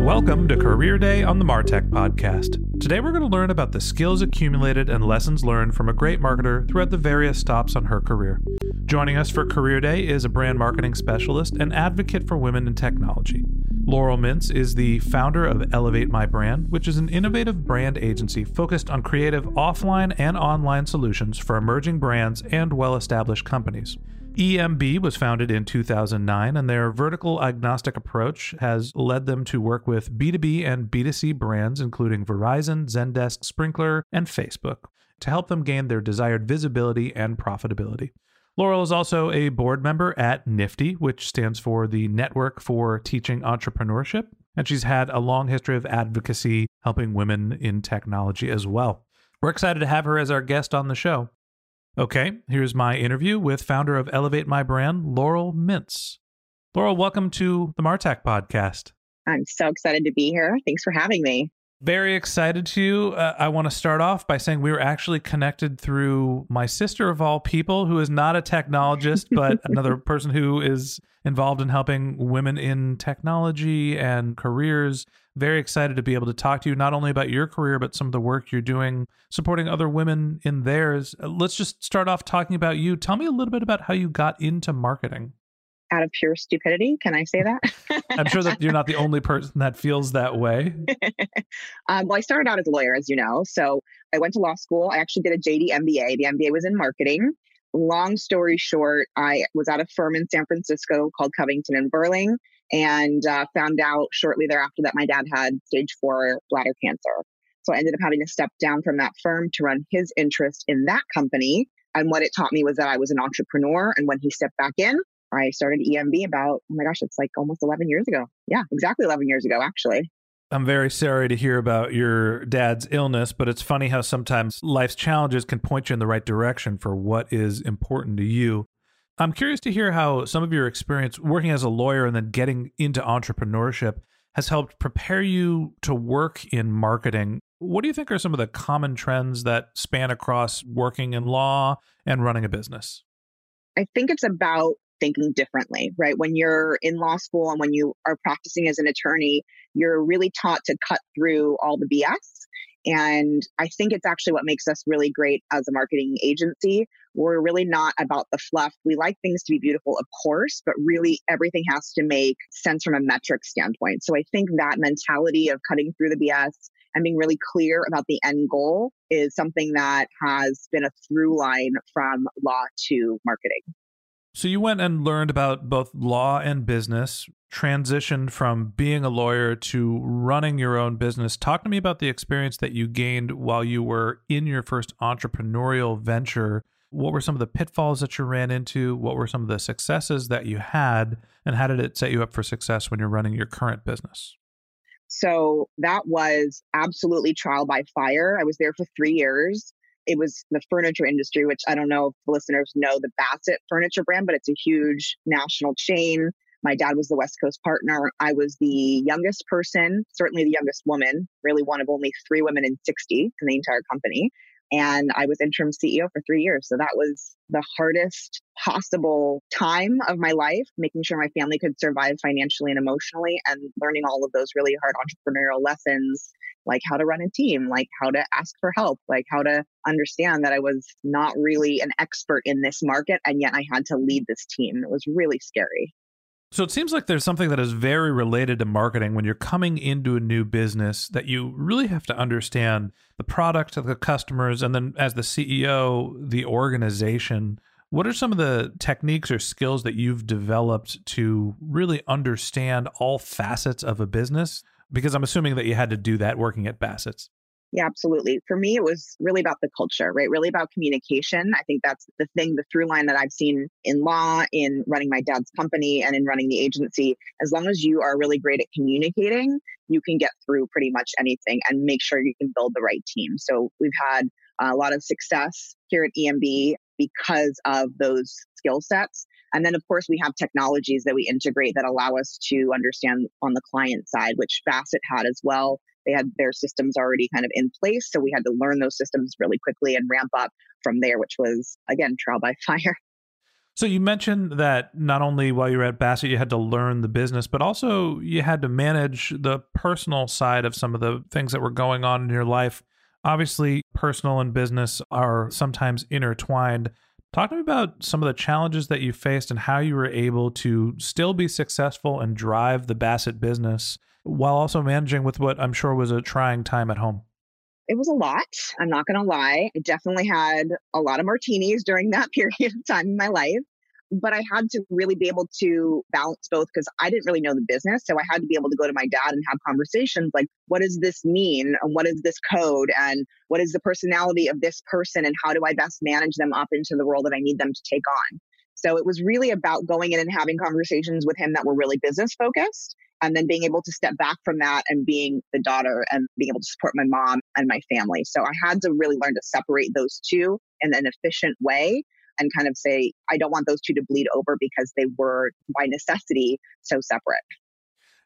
Welcome to Career Day on the Martech Podcast. Today we're going to learn about the skills accumulated and lessons learned from a great marketer throughout the various stops on her career. Joining us for Career Day is a brand marketing specialist and advocate for women in technology. Laurel Mintz is the founder of Elevate My Brand, which is an innovative brand agency focused on creative offline and online solutions for emerging brands and well established companies. EMB was founded in 2009, and their vertical agnostic approach has led them to work with B2B and B2C brands, including Verizon, Zendesk, Sprinklr, and Facebook, to help them gain their desired visibility and profitability. Laurel is also a board member at NFTE, which stands for the Network for Teaching Entrepreneurship, and she's had a long history of advocacy helping women in technology as well. We're excited to have her as our guest on the show. Okay, here's my interview with founder of Elevate My Brand, Laurel Mintz. Laurel, welcome to the Martech podcast. I'm so excited to be here. Thanks for having me. Very excited to. Uh, I want to start off by saying we were actually connected through my sister of all people, who is not a technologist, but another person who is involved in helping women in technology and careers. Very excited to be able to talk to you not only about your career but some of the work you're doing supporting other women in theirs. Uh, let's just start off talking about you. Tell me a little bit about how you got into marketing out of pure stupidity can i say that i'm sure that you're not the only person that feels that way um, well i started out as a lawyer as you know so i went to law school i actually did a jd mba the mba was in marketing long story short i was at a firm in san francisco called covington and burling and uh, found out shortly thereafter that my dad had stage four bladder cancer. So I ended up having to step down from that firm to run his interest in that company. And what it taught me was that I was an entrepreneur. And when he stepped back in, I started EMB about, oh my gosh, it's like almost 11 years ago. Yeah, exactly 11 years ago, actually. I'm very sorry to hear about your dad's illness, but it's funny how sometimes life's challenges can point you in the right direction for what is important to you. I'm curious to hear how some of your experience working as a lawyer and then getting into entrepreneurship has helped prepare you to work in marketing. What do you think are some of the common trends that span across working in law and running a business? I think it's about thinking differently, right? When you're in law school and when you are practicing as an attorney, you're really taught to cut through all the BS and I think it's actually what makes us really great as a marketing agency. We're really not about the fluff. We like things to be beautiful, of course, but really everything has to make sense from a metric standpoint. So I think that mentality of cutting through the BS and being really clear about the end goal is something that has been a through line from law to marketing. So you went and learned about both law and business, transitioned from being a lawyer to running your own business. Talk to me about the experience that you gained while you were in your first entrepreneurial venture. What were some of the pitfalls that you ran into? What were some of the successes that you had? And how did it set you up for success when you're running your current business? So that was absolutely trial by fire. I was there for three years. It was the furniture industry, which I don't know if listeners know the Bassett furniture brand, but it's a huge national chain. My dad was the West Coast partner. I was the youngest person, certainly the youngest woman, really one of only three women in 60 in the entire company. and I was interim CEO for three years. So that was the hardest possible time of my life, making sure my family could survive financially and emotionally, and learning all of those really hard entrepreneurial lessons, like how to run a team, like how to ask for help, like how to understand that I was not really an expert in this market, and yet I had to lead this team. It was really scary. So it seems like there's something that is very related to marketing when you're coming into a new business that you really have to understand the product, the customers, and then as the CEO, the organization. What are some of the techniques or skills that you've developed to really understand all facets of a business? Because I'm assuming that you had to do that working at Bassett's. Yeah, absolutely. For me, it was really about the culture, right? Really about communication. I think that's the thing, the through line that I've seen in law, in running my dad's company, and in running the agency. As long as you are really great at communicating, you can get through pretty much anything and make sure you can build the right team. So we've had a lot of success here at EMB because of those skill sets. And then, of course, we have technologies that we integrate that allow us to understand on the client side, which Bassett had as well. They had their systems already kind of in place. So we had to learn those systems really quickly and ramp up from there, which was, again, trial by fire. So you mentioned that not only while you were at Bassett, you had to learn the business, but also you had to manage the personal side of some of the things that were going on in your life. Obviously, personal and business are sometimes intertwined. Talk to me about some of the challenges that you faced and how you were able to still be successful and drive the Bassett business while also managing with what I'm sure was a trying time at home? It was a lot. I'm not going to lie. I definitely had a lot of martinis during that period of time in my life. But I had to really be able to balance both because I didn't really know the business. So I had to be able to go to my dad and have conversations like, what does this mean? And what is this code? And what is the personality of this person? And how do I best manage them up into the role that I need them to take on? So it was really about going in and having conversations with him that were really business focused and then being able to step back from that and being the daughter and being able to support my mom and my family. So I had to really learn to separate those two in an efficient way and kind of say, I don't want those two to bleed over because they were by necessity so separate.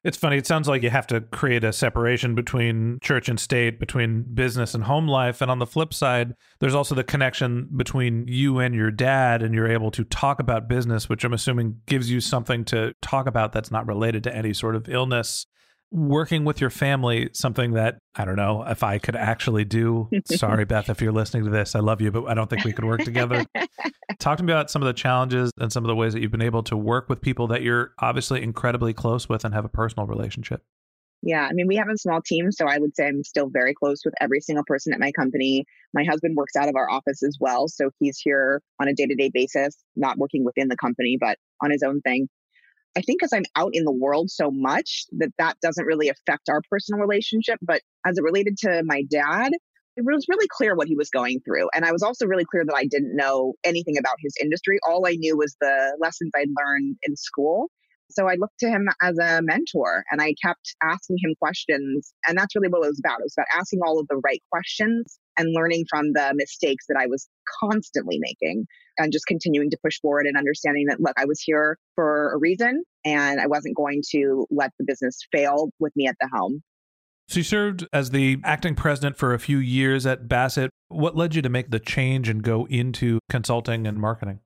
It's funny. It sounds like you have to create a separation between church and state, between business and home life. And on the flip side, there's also the connection between you and your dad, and you're able to talk about business, which I'm assuming gives you something to talk about that's not related to any sort of illness working with your family something that I don't know if I could actually do. Sorry, Beth, if you're listening to this, I love you, but I don't think we could work together. Talk to me about some of the challenges and some of the ways that you've been able to work with people that you're obviously incredibly close with and have a personal relationship. Yeah, I mean, we have a small team, so I would say I'm still very close with every single person at my company. My husband works out of our office as well, so he's here on a day to day basis, not working within the company, but on his own thing. I think because I'm out in the world so much that that doesn't really affect our personal relationship. But as it related to my dad, it was really clear what he was going through. And I was also really clear that I didn't know anything about his industry. All I knew was the lessons I'd learned in school. So I looked to him as a mentor and I kept asking him questions. And that's really what it was about. It was about asking all of the right questions and learning from the mistakes that I was constantly making and just continuing to push forward and understanding that, look, I was here for a reason and I wasn't going to let the business fail with me at the helm. So you served as the acting president for a few years at Bassett. What led you to make the change and go into consulting and marketing?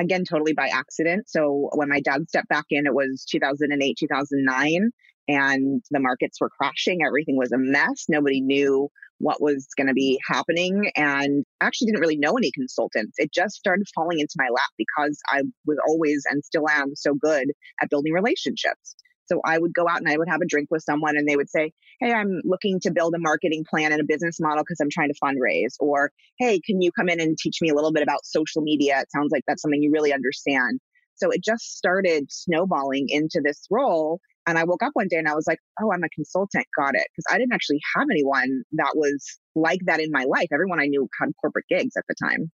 Again, totally by accident. So when my dad stepped back in, it was 2008, 2009, and the markets were crashing. Everything was a mess. Nobody knew what was going to be happening and actually didn't really know any consultants. It just started falling into my lap because I was always and still am so good at building relationships. So I would go out and I would have a drink with someone and they would say, Hey, I'm looking to build a marketing plan and a business model because I'm trying to fundraise. Or, Hey, can you come in and teach me a little bit about social media? It sounds like that's something you really understand. So it just started snowballing into this role. And I woke up one day and I was like, oh, I'm a consultant. Got it. Because I didn't actually have anyone that was like that in my life. Everyone I knew had corporate gigs at the time.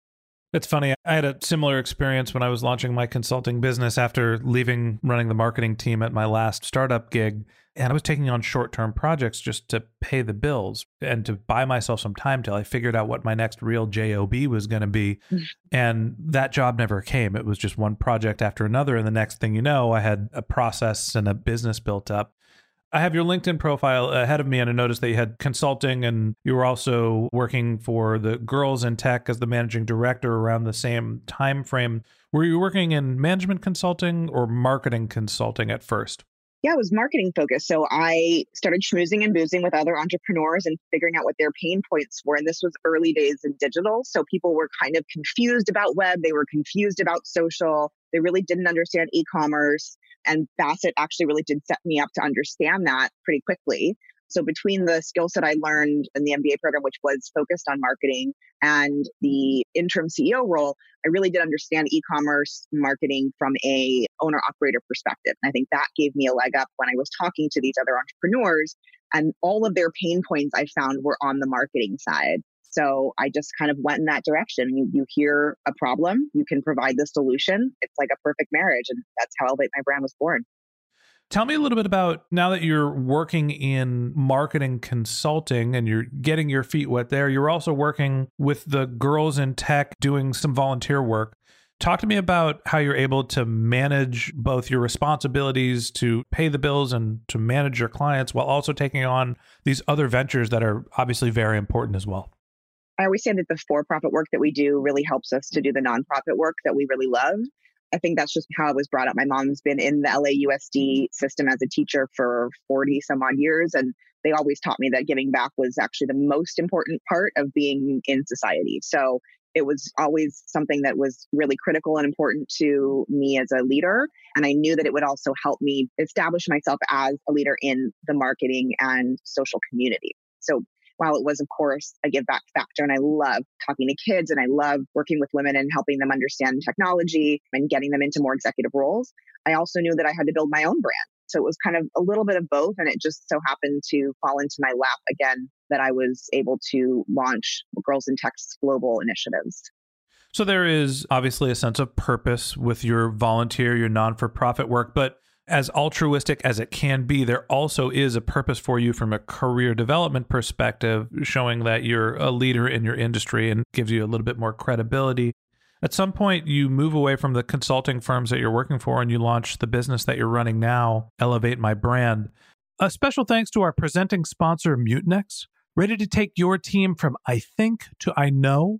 It's funny. I had a similar experience when I was launching my consulting business after leaving running the marketing team at my last startup gig. And I was taking on short term projects just to pay the bills and to buy myself some time till I figured out what my next real JOB was going to be. And that job never came. It was just one project after another. And the next thing you know, I had a process and a business built up. I have your LinkedIn profile ahead of me, and I noticed that you had consulting and you were also working for the Girls in Tech as the managing director around the same time frame. Were you working in management consulting or marketing consulting at first? Yeah, it was marketing focused. So I started schmoozing and boozing with other entrepreneurs and figuring out what their pain points were. And this was early days in digital. So people were kind of confused about web, they were confused about social, they really didn't understand e commerce. And Bassett actually really did set me up to understand that pretty quickly. So between the skill set I learned in the MBA program, which was focused on marketing, and the interim CEO role, I really did understand e-commerce marketing from a owner operator perspective. And I think that gave me a leg up when I was talking to these other entrepreneurs, and all of their pain points I found were on the marketing side. So I just kind of went in that direction. You, you hear a problem, you can provide the solution. It's like a perfect marriage. And that's how Elevate My Brand was born. Tell me a little bit about now that you're working in marketing consulting and you're getting your feet wet there, you're also working with the girls in tech doing some volunteer work. Talk to me about how you're able to manage both your responsibilities to pay the bills and to manage your clients while also taking on these other ventures that are obviously very important as well. I always say that the for profit work that we do really helps us to do the nonprofit work that we really love. I think that's just how I was brought up. My mom's been in the LAUSD system as a teacher for 40 some odd years. And they always taught me that giving back was actually the most important part of being in society. So it was always something that was really critical and important to me as a leader. And I knew that it would also help me establish myself as a leader in the marketing and social community. So while it was, of course, a give back factor, and I love talking to kids and I love working with women and helping them understand technology and getting them into more executive roles, I also knew that I had to build my own brand. So it was kind of a little bit of both. And it just so happened to fall into my lap again that I was able to launch Girls in Tech's global initiatives. So there is obviously a sense of purpose with your volunteer, your non for profit work, but as altruistic as it can be, there also is a purpose for you from a career development perspective, showing that you're a leader in your industry and gives you a little bit more credibility. At some point, you move away from the consulting firms that you're working for and you launch the business that you're running now, Elevate My Brand. A special thanks to our presenting sponsor, Mutinex. Ready to take your team from I think to I know?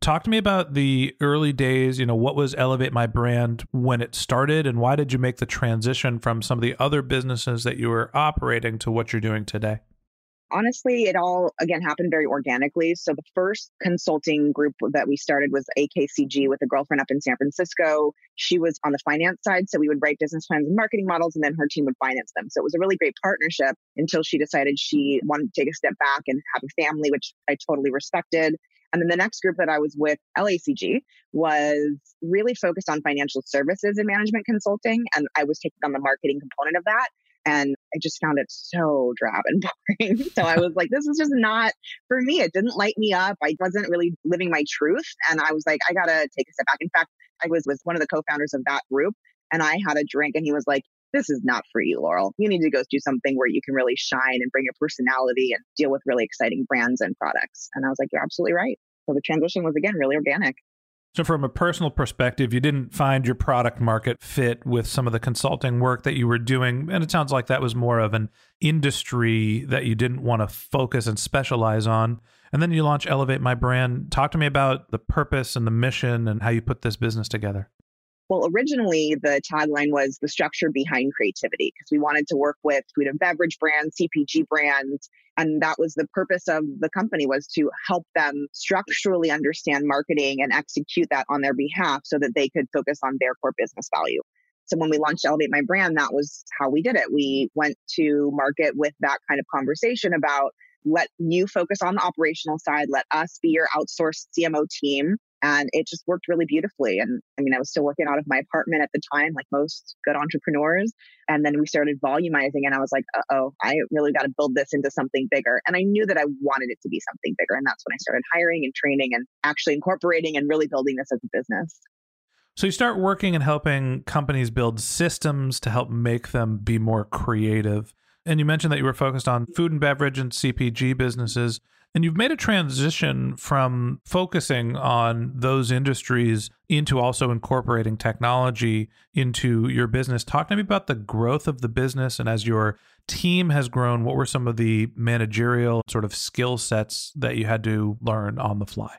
Talk to me about the early days. You know, what was Elevate My Brand when it started, and why did you make the transition from some of the other businesses that you were operating to what you're doing today? honestly, it all again happened very organically. So the first consulting group that we started was AKCG with a girlfriend up in San Francisco. She was on the finance side. So we would write business plans and marketing models, and then her team would finance them. So it was a really great partnership until she decided she wanted to take a step back and have a family, which I totally respected. And then the next group that I was with, LACG, was really focused on financial services and management consulting. And I was taking on the marketing component of that. And I just found it so drab and boring. so I was like, this is just not for me. It didn't light me up. I wasn't really living my truth. And I was like, I got to take a step back. In fact, I was with one of the co founders of that group and I had a drink and he was like, this is not for you, Laurel. You need to go do something where you can really shine and bring your personality and deal with really exciting brands and products. And I was like, you're absolutely right. So the transition was again really organic. So, from a personal perspective, you didn't find your product market fit with some of the consulting work that you were doing. And it sounds like that was more of an industry that you didn't want to focus and specialize on. And then you launch Elevate My Brand. Talk to me about the purpose and the mission and how you put this business together. Well, originally the tagline was the structure behind creativity because we wanted to work with food and beverage brands, CPG brands, and that was the purpose of the company was to help them structurally understand marketing and execute that on their behalf so that they could focus on their core business value. So when we launched Elevate My Brand, that was how we did it. We went to market with that kind of conversation about let you focus on the operational side, let us be your outsourced CMO team and it just worked really beautifully. And I mean, I was still working out of my apartment at the time, like most good entrepreneurs. And then we started volumizing, and I was like, oh, I really got to build this into something bigger. And I knew that I wanted it to be something bigger. And that's when I started hiring and training and actually incorporating and really building this as a business. So you start working and helping companies build systems to help make them be more creative. And you mentioned that you were focused on food and beverage and CPG businesses. And you've made a transition from focusing on those industries into also incorporating technology into your business. Talk to me about the growth of the business and as your team has grown, what were some of the managerial sort of skill sets that you had to learn on the fly?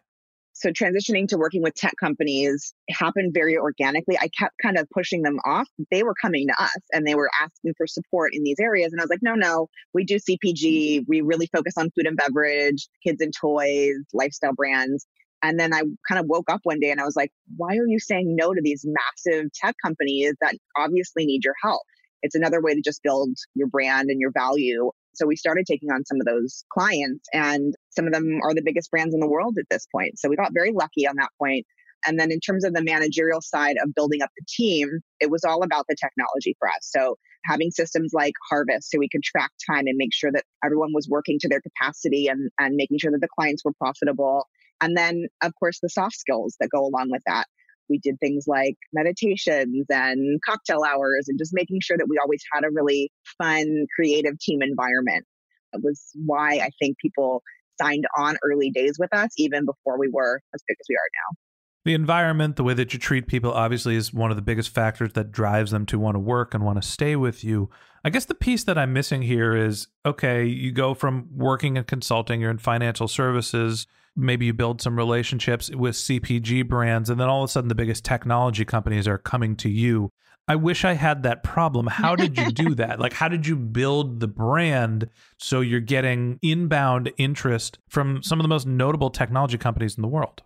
So transitioning to working with tech companies happened very organically. I kept kind of pushing them off. They were coming to us and they were asking for support in these areas. And I was like, no, no, we do CPG. We really focus on food and beverage, kids and toys, lifestyle brands. And then I kind of woke up one day and I was like, why are you saying no to these massive tech companies that obviously need your help? It's another way to just build your brand and your value so we started taking on some of those clients, and some of them are the biggest brands in the world at this point. So we got very lucky on that point. And then in terms of the managerial side of building up the team, it was all about the technology for us. So having systems like Harvest so we could track time and make sure that everyone was working to their capacity and, and making sure that the clients were profitable. And then, of course, the soft skills that go along with that we did things like meditations and cocktail hours and just making sure that we always had a really fun, creative team environment. It was why I think people signed on early days with us, even before we were as big as we are now. The environment, the way that you treat people, obviously is one of the biggest factors that drives them to want to work and want to stay with you. I guess the piece that I'm missing here is okay, you go from working in consulting, you're in financial services, maybe you build some relationships with CPG brands, and then all of a sudden the biggest technology companies are coming to you. I wish I had that problem. How did you do that? like, how did you build the brand so you're getting inbound interest from some of the most notable technology companies in the world?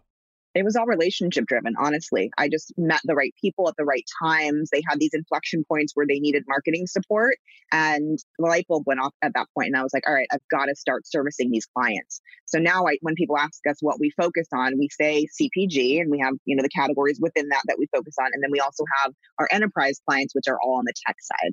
It was all relationship driven, honestly. I just met the right people at the right times. They had these inflection points where they needed marketing support. And the light bulb went off at that point, And I was like, all right, I've got to start servicing these clients. So now I, when people ask us what we focus on, we say CPG and we have, you know, the categories within that that we focus on. And then we also have our enterprise clients, which are all on the tech side.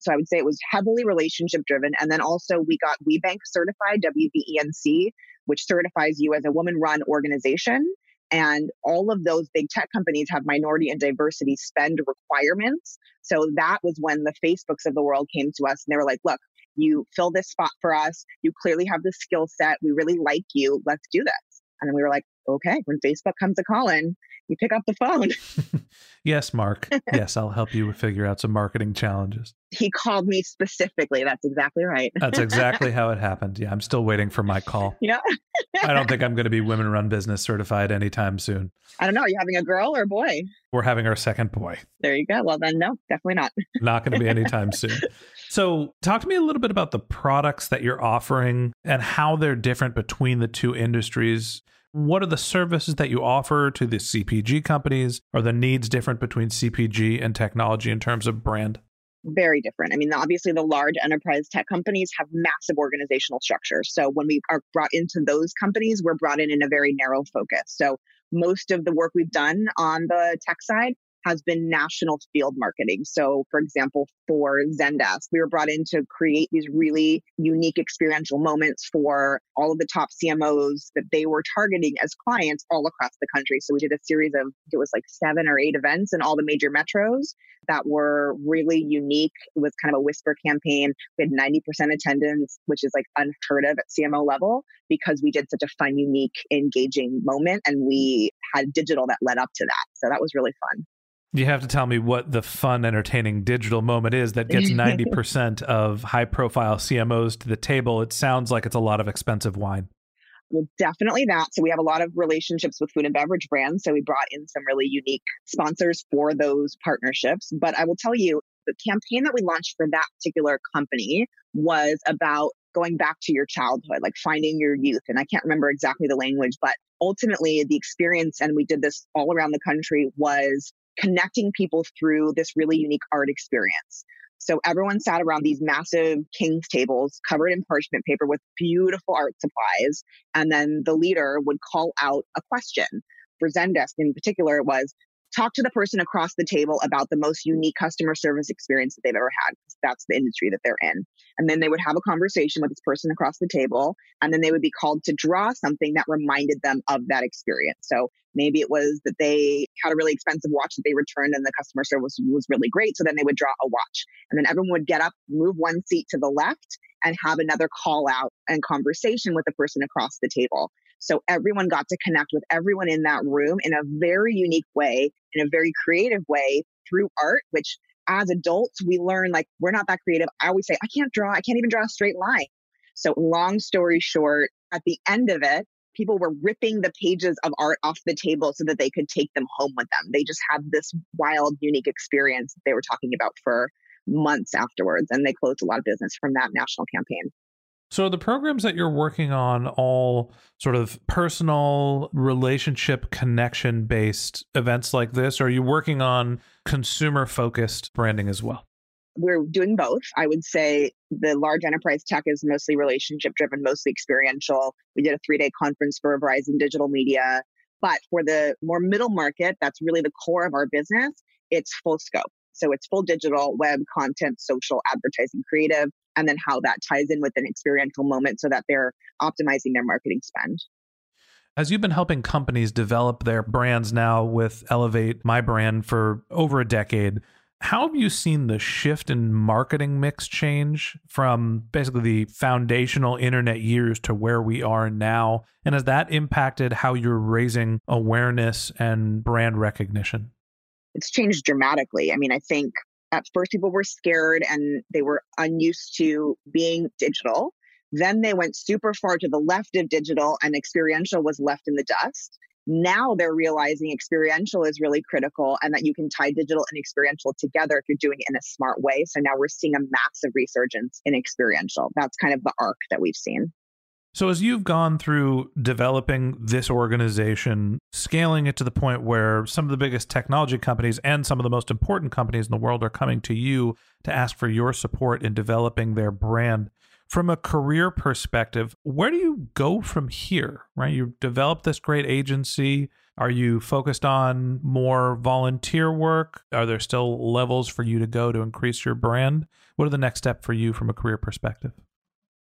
So I would say it was heavily relationship driven. And then also we got WBENC certified, WBENC, which certifies you as a woman run organization. And all of those big tech companies have minority and diversity spend requirements. So that was when the Facebooks of the world came to us and they were like, look, you fill this spot for us. You clearly have the skill set. We really like you. Let's do this. And then we were like, okay, when Facebook comes a calling, you pick up the phone. yes, Mark. Yes, I'll help you figure out some marketing challenges. He called me specifically. That's exactly right. That's exactly how it happened. Yeah, I'm still waiting for my call. Yeah. I don't think I'm going to be women run business certified anytime soon. I don't know. Are you having a girl or a boy? We're having our second boy. There you go. Well, then, no, definitely not. not going to be anytime soon. So, talk to me a little bit about the products that you're offering and how they're different between the two industries. What are the services that you offer to the CPG companies? Are the needs different between CPG and technology in terms of brand? Very different. I mean, obviously, the large enterprise tech companies have massive organizational structures. So, when we are brought into those companies, we're brought in in a very narrow focus. So, most of the work we've done on the tech side has been national field marketing. So, for example, for Zendesk, we were brought in to create these really unique experiential moments for all of the top CMOs that they were targeting as clients all across the country. So, we did a series of, it was like seven or eight events in all the major metros that were really unique. It was kind of a whisper campaign. We had 90% attendance, which is like unheard of at CMO level because we did such a fun, unique, engaging moment and we had digital that led up to that. So that was really fun. You have to tell me what the fun, entertaining digital moment is that gets 90% of high profile CMOs to the table. It sounds like it's a lot of expensive wine. Well, definitely that. So we have a lot of relationships with food and beverage brands. So we brought in some really unique sponsors for those partnerships. But I will tell you, the campaign that we launched for that particular company was about going back to your childhood, like finding your youth. And I can't remember exactly the language, but ultimately the experience, and we did this all around the country, was connecting people through this really unique art experience. So everyone sat around these massive king's tables covered in parchment paper with beautiful art supplies. And then the leader would call out a question. For Zendesk in particular, it was talk to the person across the table about the most unique customer service experience that they've ever had. That's the industry that they're in. And then they would have a conversation with this person across the table. And then they would be called to draw something that reminded them of that experience. So maybe it was that they had a really expensive watch that they returned and the customer service was really great. So then they would draw a watch. And then everyone would get up, move one seat to the left, and have another call out and conversation with the person across the table. So everyone got to connect with everyone in that room in a very unique way, in a very creative way through art, which as adults, we learn like we're not that creative. I always say, I can't draw, I can't even draw a straight line. So, long story short, at the end of it, people were ripping the pages of art off the table so that they could take them home with them. They just had this wild, unique experience they were talking about for months afterwards. And they closed a lot of business from that national campaign. So the programs that you're working on all sort of personal relationship connection based events like this or are you working on consumer focused branding as well? We're doing both. I would say the large enterprise tech is mostly relationship driven, mostly experiential. We did a 3-day conference for Verizon Digital Media, but for the more middle market, that's really the core of our business. It's full scope. So it's full digital, web, content, social, advertising, creative and then how that ties in with an experiential moment so that they're optimizing their marketing spend. As you've been helping companies develop their brands now with Elevate My Brand for over a decade, how have you seen the shift in marketing mix change from basically the foundational internet years to where we are now? And has that impacted how you're raising awareness and brand recognition? It's changed dramatically. I mean, I think at first people were scared and they were unused to being digital. Then they went super far to the left of digital and experiential was left in the dust. Now they're realizing experiential is really critical and that you can tie digital and experiential together if you're doing it in a smart way. So now we're seeing a massive resurgence in experiential. That's kind of the arc that we've seen. So, as you've gone through developing this organization, scaling it to the point where some of the biggest technology companies and some of the most important companies in the world are coming to you to ask for your support in developing their brand, from a career perspective, where do you go from here? Right? You developed this great agency. Are you focused on more volunteer work? Are there still levels for you to go to increase your brand? What are the next step for you from a career perspective?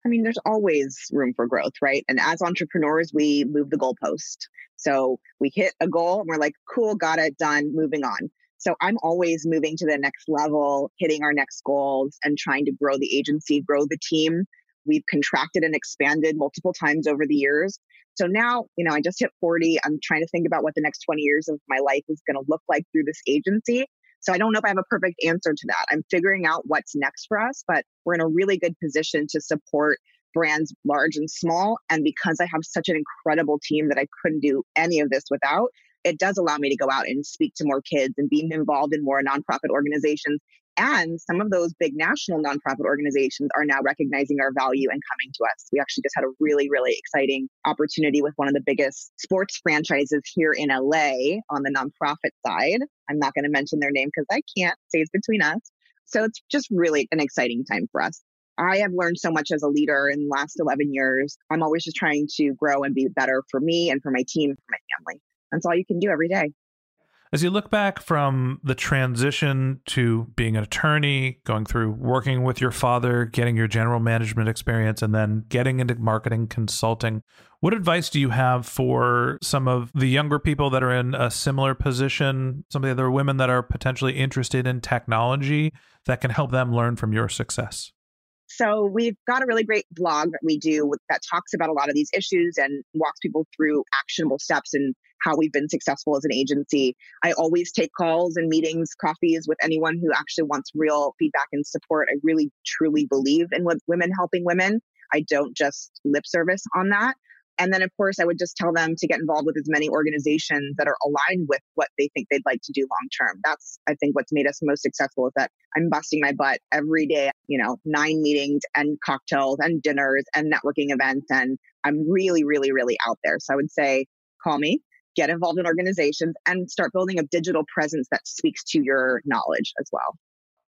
I mean, there's always room for growth, right? And as entrepreneurs, we move the goalpost. So we hit a goal and we're like, cool, got it, done, moving on. So I'm always moving to the next level, hitting our next goals and trying to grow the agency, grow the team. We've contracted and expanded multiple times over the years. So now, you know, I just hit 40. I'm trying to think about what the next 20 years of my life is going to look like through this agency. So I don't know if I have a perfect answer to that. I'm figuring out what's next for us, but we're in a really good position to support brands large and small. And because I have such an incredible team that I couldn't do any of this without, it does allow me to go out and speak to more kids and be involved in more nonprofit organizations and some of those big national nonprofit organizations are now recognizing our value and coming to us. We actually just had a really, really exciting opportunity with one of the biggest sports franchises here in LA on the nonprofit side. I'm not going to mention their name because I can't, stays between us. So it's just really an exciting time for us. I have learned so much as a leader in the last 11 years. I'm always just trying to grow and be better for me and for my team, for my family. That's all you can do every day. As you look back from the transition to being an attorney, going through working with your father, getting your general management experience, and then getting into marketing consulting, what advice do you have for some of the younger people that are in a similar position, some of the other women that are potentially interested in technology that can help them learn from your success? So we've got a really great blog that we do that talks about a lot of these issues and walks people through actionable steps and how we've been successful as an agency. I always take calls and meetings, coffees with anyone who actually wants real feedback and support. I really truly believe in what women helping women. I don't just lip service on that. And then, of course, I would just tell them to get involved with as many organizations that are aligned with what they think they'd like to do long term. That's, I think, what's made us most successful is that I'm busting my butt every day, you know, nine meetings and cocktails and dinners and networking events. And I'm really, really, really out there. So I would say, call me, get involved in organizations, and start building a digital presence that speaks to your knowledge as well.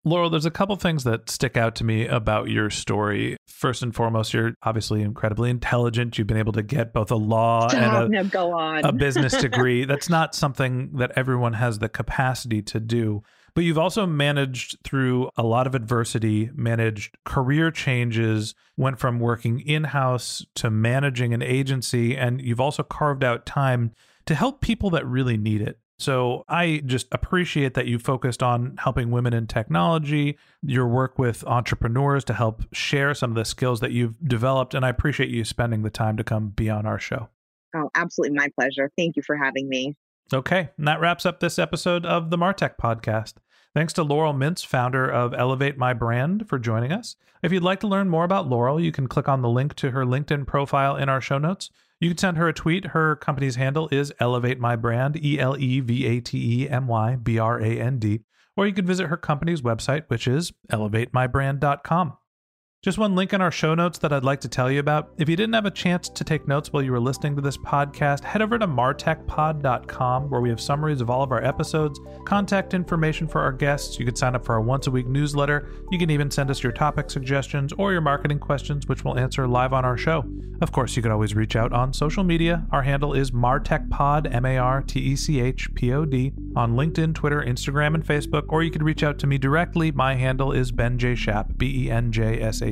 Laurel, there's a couple things that stick out to me about your story. First and foremost, you're obviously incredibly intelligent. You've been able to get both a law Stop, and a, on. a business degree. That's not something that everyone has the capacity to do. But you've also managed through a lot of adversity, managed career changes, went from working in house to managing an agency, and you've also carved out time to help people that really need it. So I just appreciate that you focused on helping women in technology, your work with entrepreneurs to help share some of the skills that you've developed. And I appreciate you spending the time to come be on our show. Oh, absolutely. My pleasure. Thank you for having me. Okay. And that wraps up this episode of the Martech podcast. Thanks to Laurel Mintz, founder of Elevate My Brand, for joining us. If you'd like to learn more about Laurel, you can click on the link to her LinkedIn profile in our show notes. You can send her a tweet. Her company's handle is Elevate My Brand, E L E V A T E M Y B R A N D. Or you can visit her company's website, which is elevatemybrand.com. Just one link in our show notes that I'd like to tell you about. If you didn't have a chance to take notes while you were listening to this podcast, head over to martechpod.com where we have summaries of all of our episodes, contact information for our guests. You can sign up for our once a week newsletter. You can even send us your topic suggestions or your marketing questions, which we'll answer live on our show. Of course, you can always reach out on social media. Our handle is martechpod, M A R T E C H P O D, on LinkedIn, Twitter, Instagram, and Facebook, or you can reach out to me directly. My handle is Ben J. Shap, B E N J S A